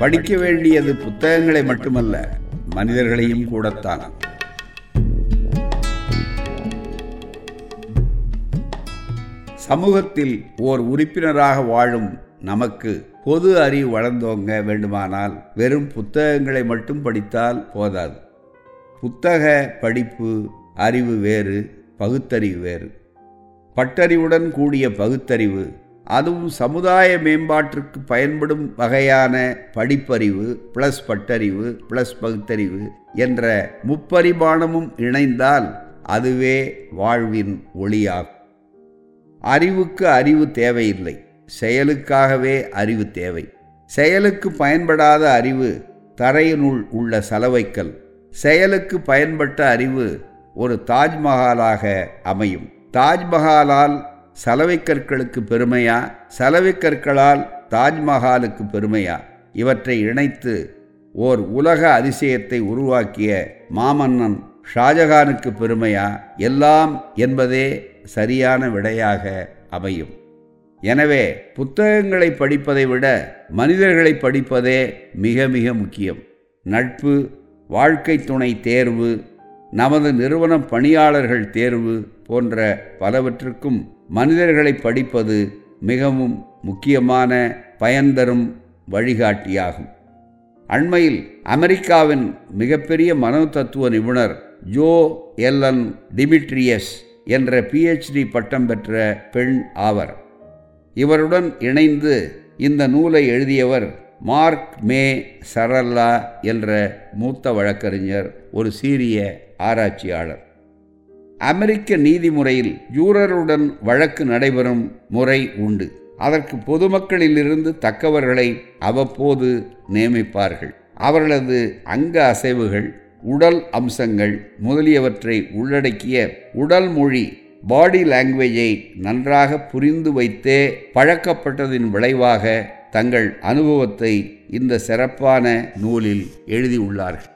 படிக்க வேண்டியது புத்தகங்களை மட்டுமல்ல மனிதர்களையும் கூடத்தான். சமூகத்தில் ஓர் உறுப்பினராக வாழும் நமக்கு பொது அறிவு வளர்ந்தோங்க வேண்டுமானால் வெறும் புத்தகங்களை மட்டும் படித்தால் போதாது. புத்தக படிப்பு அறிவு வேறு பகுத்தறிவு வேறு. பட்டறிவுடன் கூடிய பகுத்தறிவு அதுவும் சமுதாய மேம்பாட்டிற்கு பயன்படும் வகையான படிப்பறிவு ப்ளஸ் பட்டறிவு ப்ளஸ் பகுத்தறிவு என்ற முப்பரிமாணமும் இணைந்தால் அதுவே வாழ்வின் ஒளியாகும். அறிவுக்கு அறிவு தேவையில்லை செயலுக்காகவே அறிவு தேவை. செயலுக்கு பயன்படாத அறிவு தரையினுள் உள்ள சலவைக்கல். செயலுக்கு பயன்பட்ட அறிவு ஒரு தாஜ்மஹாலாக அமையும். தாஜ்மஹாலால் சலவை கற்களுக்கு பெருமையா? சலவை கற்களால் தாஜ்மஹாலுக்கு பெருமையா? இவற்றை இணைத்து ஓர் உலக அதிசயத்தை உருவாக்கிய மாமன்னன் ஷாஜகானுக்கு பெருமையா? எல்லாம் என்பதே சரியான விடையாக அமையும். எனவே புத்தகங்களை படிப்பதை விட மனிதர்களை படிப்பதே மிக மிக முக்கியம். நட்பு வாழ்க்கை துணை தேர்வு நமது நிறுவன பணியாளர்கள் தேர்வு போன்ற பலவற்றுக்கும் மனிதர்களை படிப்பது மிகவும் முக்கியமான பயன்தரும் வழிகாட்டியாகும். அண்மையில் அமெரிக்காவின் மிகப்பெரிய மனோ தத்துவ நிபுணர் ஜோ எல்என் டிமிட்ரியஸ் என்ற பிஹெச்டி பட்டம் பெற்ற பெண் ஆவர். இவருடன் இணைந்து இந்த நூலை எழுதியவர் மார்க் மே சரல்லா என்ற மூத்த வழக்கறிஞர் ஒரு சீரிய ஆராய்ச்சியாளர். அமெரிக்க நீதிமுறையில் ஜூரருடன் வழக்கு நடைபெறும் முறை உண்டு. அதற்கு பொதுமக்களிலிருந்து தக்கவர்களை அவ்வப்போது நியமிப்பார்கள். அவர்களது அங்க அசைவுகள் உடல் அம்சங்கள் முதலியவற்றை உள்ளடக்கிய உடல் மொழி பாடி லாங்குவேஜை நன்றாக புரிந்து வைத்தே பழக்கப்பட்டதின் விளைவாக தங்கள் அனுபவத்தை இந்த சிறப்பான நூலில் எழுதியுள்ளார்கள்.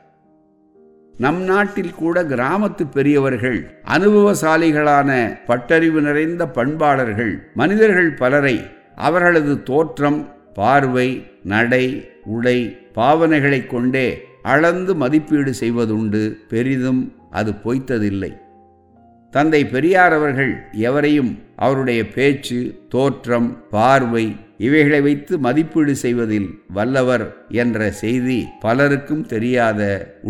நம் நாட்டில் கூட கிராமத்து பெரியவர்கள் அனுபவசாலிகளான பட்டறிவு நிறைந்த பண்பாளர்கள் மனிதர்கள் பலரை அவர்களது தோற்றம் பார்வை நடை உடை பாவனைகளை கொண்டே அளந்து மதிப்பீடு செய்வதுண்டு பெரிதும் அது பொய்த்ததில்லை. தந்தை பெரியார் அவர்கள் எவரையும் அவருடைய பேச்சு தோற்றம் பார்வை இவைகளை வைத்து மதிப்பீடு செய்வதில் வல்லவர் என்ற செய்தி பலருக்கும் தெரியாத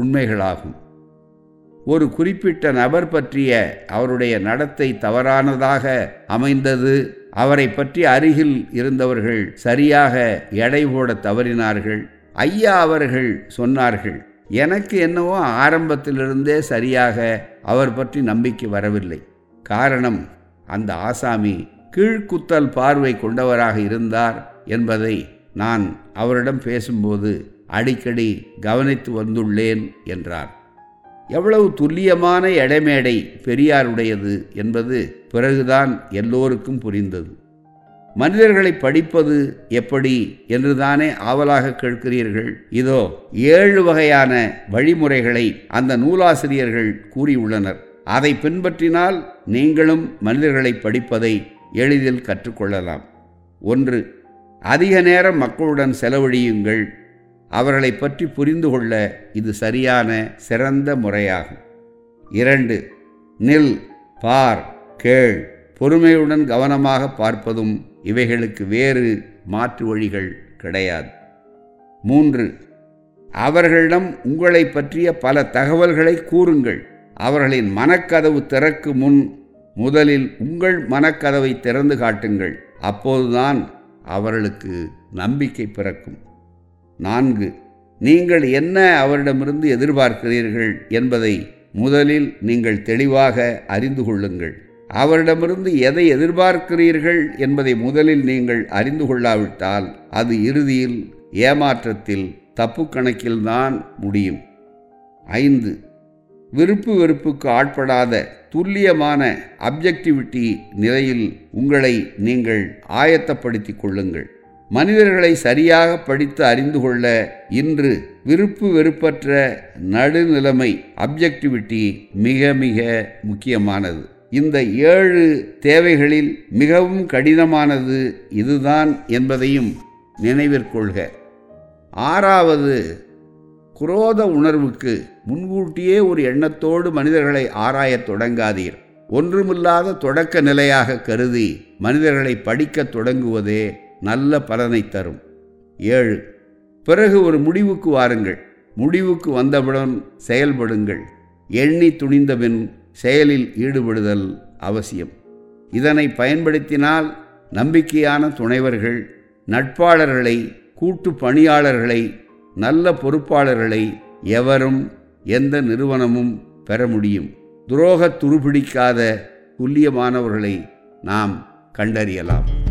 உண்மைகளாகும். ஒரு குறிப்பிட்ட நபர் பற்றிய அவருடைய நடத்தை தவறானதாக அமைந்தது. அவரை பற்றி அருகில் இருந்தவர்கள் சரியாக எடை போட தவறினார்கள். ஐயா அவர்கள் சொன்னார்கள் எனக்கு என்னவோ ஆரம்பத்திலிருந்தே சரியாக அவர் பற்றி நம்பிக்கை வரவில்லை. காரணம் அந்த ஆசாமி கீழ்குத்தல் பார்வை கொண்டவராக இருந்தார் என்பதை நான் அவரிடம் பேசும்போது அடிக்கடி கவனித்து வந்துள்ளேன் என்றார். எவ்வளவு துல்லியமான எடைமேடை பெரியாருடையது என்பது பிறகுதான் எல்லோருக்கும் புரிந்தது. மனிதர்களை படிப்பது எப்படி என்றுதானே ஆவலாக கேட்கிறீர்கள்? இதோ ஏழு வகையான வழிமுறைகளை அந்த நூலாசிரியர்கள் கூறியுள்ளனர். அதை பின்பற்றினால் நீங்களும் மனிதர்களை படிப்பதை எளிதில் கற்றுக்கொள்ளலாம். ஒன்று அதிக நேரம் மக்களுடன் செலவழியுங்கள். அவர்களை பற்றி புரிந்து கொள்ள இது சரியான சிறந்த முறையாகும். இரண்டு நில் பார் கேள். பொறுமையுடன் கவனமாக பார்ப்பதும் இவைகளுக்கு வேறு மாற்று வழிகள் கிடையாது. மூன்று அவர்களிடம் உங்களை பற்றிய பல தகவல்களை கூறுங்கள். அவர்களின் மனக்கதவு திறக்கு முன் முதலில் உங்கள் மனக்கதவை திறந்து காட்டுங்கள். அப்போதுதான் அவர்களுக்கு நம்பிக்கை பிறக்கும். நான்கு நீங்கள் என்ன அவரிடமிருந்து எதிர்பார்க்கிறீர்கள் என்பதை முதலில் நீங்கள் தெளிவாக அறிந்து கொள்ளுங்கள். அவரிடமிருந்து எதை எதிர்பார்க்கிறீர்கள் என்பதை முதலில் நீங்கள் அறிந்து கொள்ளாவிட்டால் அது இறுதியில் ஏமாற்றத்தில் தப்பு கணக்கில்தான் முடியும். ஐந்து விருப்பு வெறுப்புக்கு ஆட்படாத துல்லியமான அப்ஜெக்டிவிட்டி நிலையில் உங்களை நீங்கள் ஆயத்தப்படுத்தி கொள்ளுங்கள். மனிதர்களை சரியாக படித்து அறிந்து கொள்ள இன்று விருப்பு வெறுப்பற்ற நடுநிலைமை அப்ஜெக்டிவிட்டி மிக மிக முக்கியமானது. இந்த ஏழு தேவைகளில் மிகவும் கடினமானது இதுதான் என்பதையும் நினைவிற்கொள்க ஆறாவது குரோத உணர்வுக்கு முன்கூட்டியே ஒரு எண்ணத்தோடு மனிதர்களை ஆராயத் தொடங்காதீர். ஒன்றுமில்லாத தொடக்க நிலையாக கருதி மனிதர்களை படிக்கத் தொடங்குவதே நல்ல பலனை தரும். ஏழு பிறகு ஒரு முடிவுக்கு வாருங்கள். முடிவுக்கு வந்தவுடன் செயல்படுங்கள். எண்ணி துணிந்தபின் செயலில் ஈடுபடுதல் அவசியம். இதனை பயன்படுத்தினால் நம்பிக்கையான துணைவர்கள் நட்பாளர்களை கூட்டு பணியாளர்களை நல்ல பொறுப்பாளர்களை எவரும் எந்த நிறுவனமும் பெற முடியும். துரோக துருபிடிக்காத துல்லியமானவர்களை நாம் கண்டறியலாம்.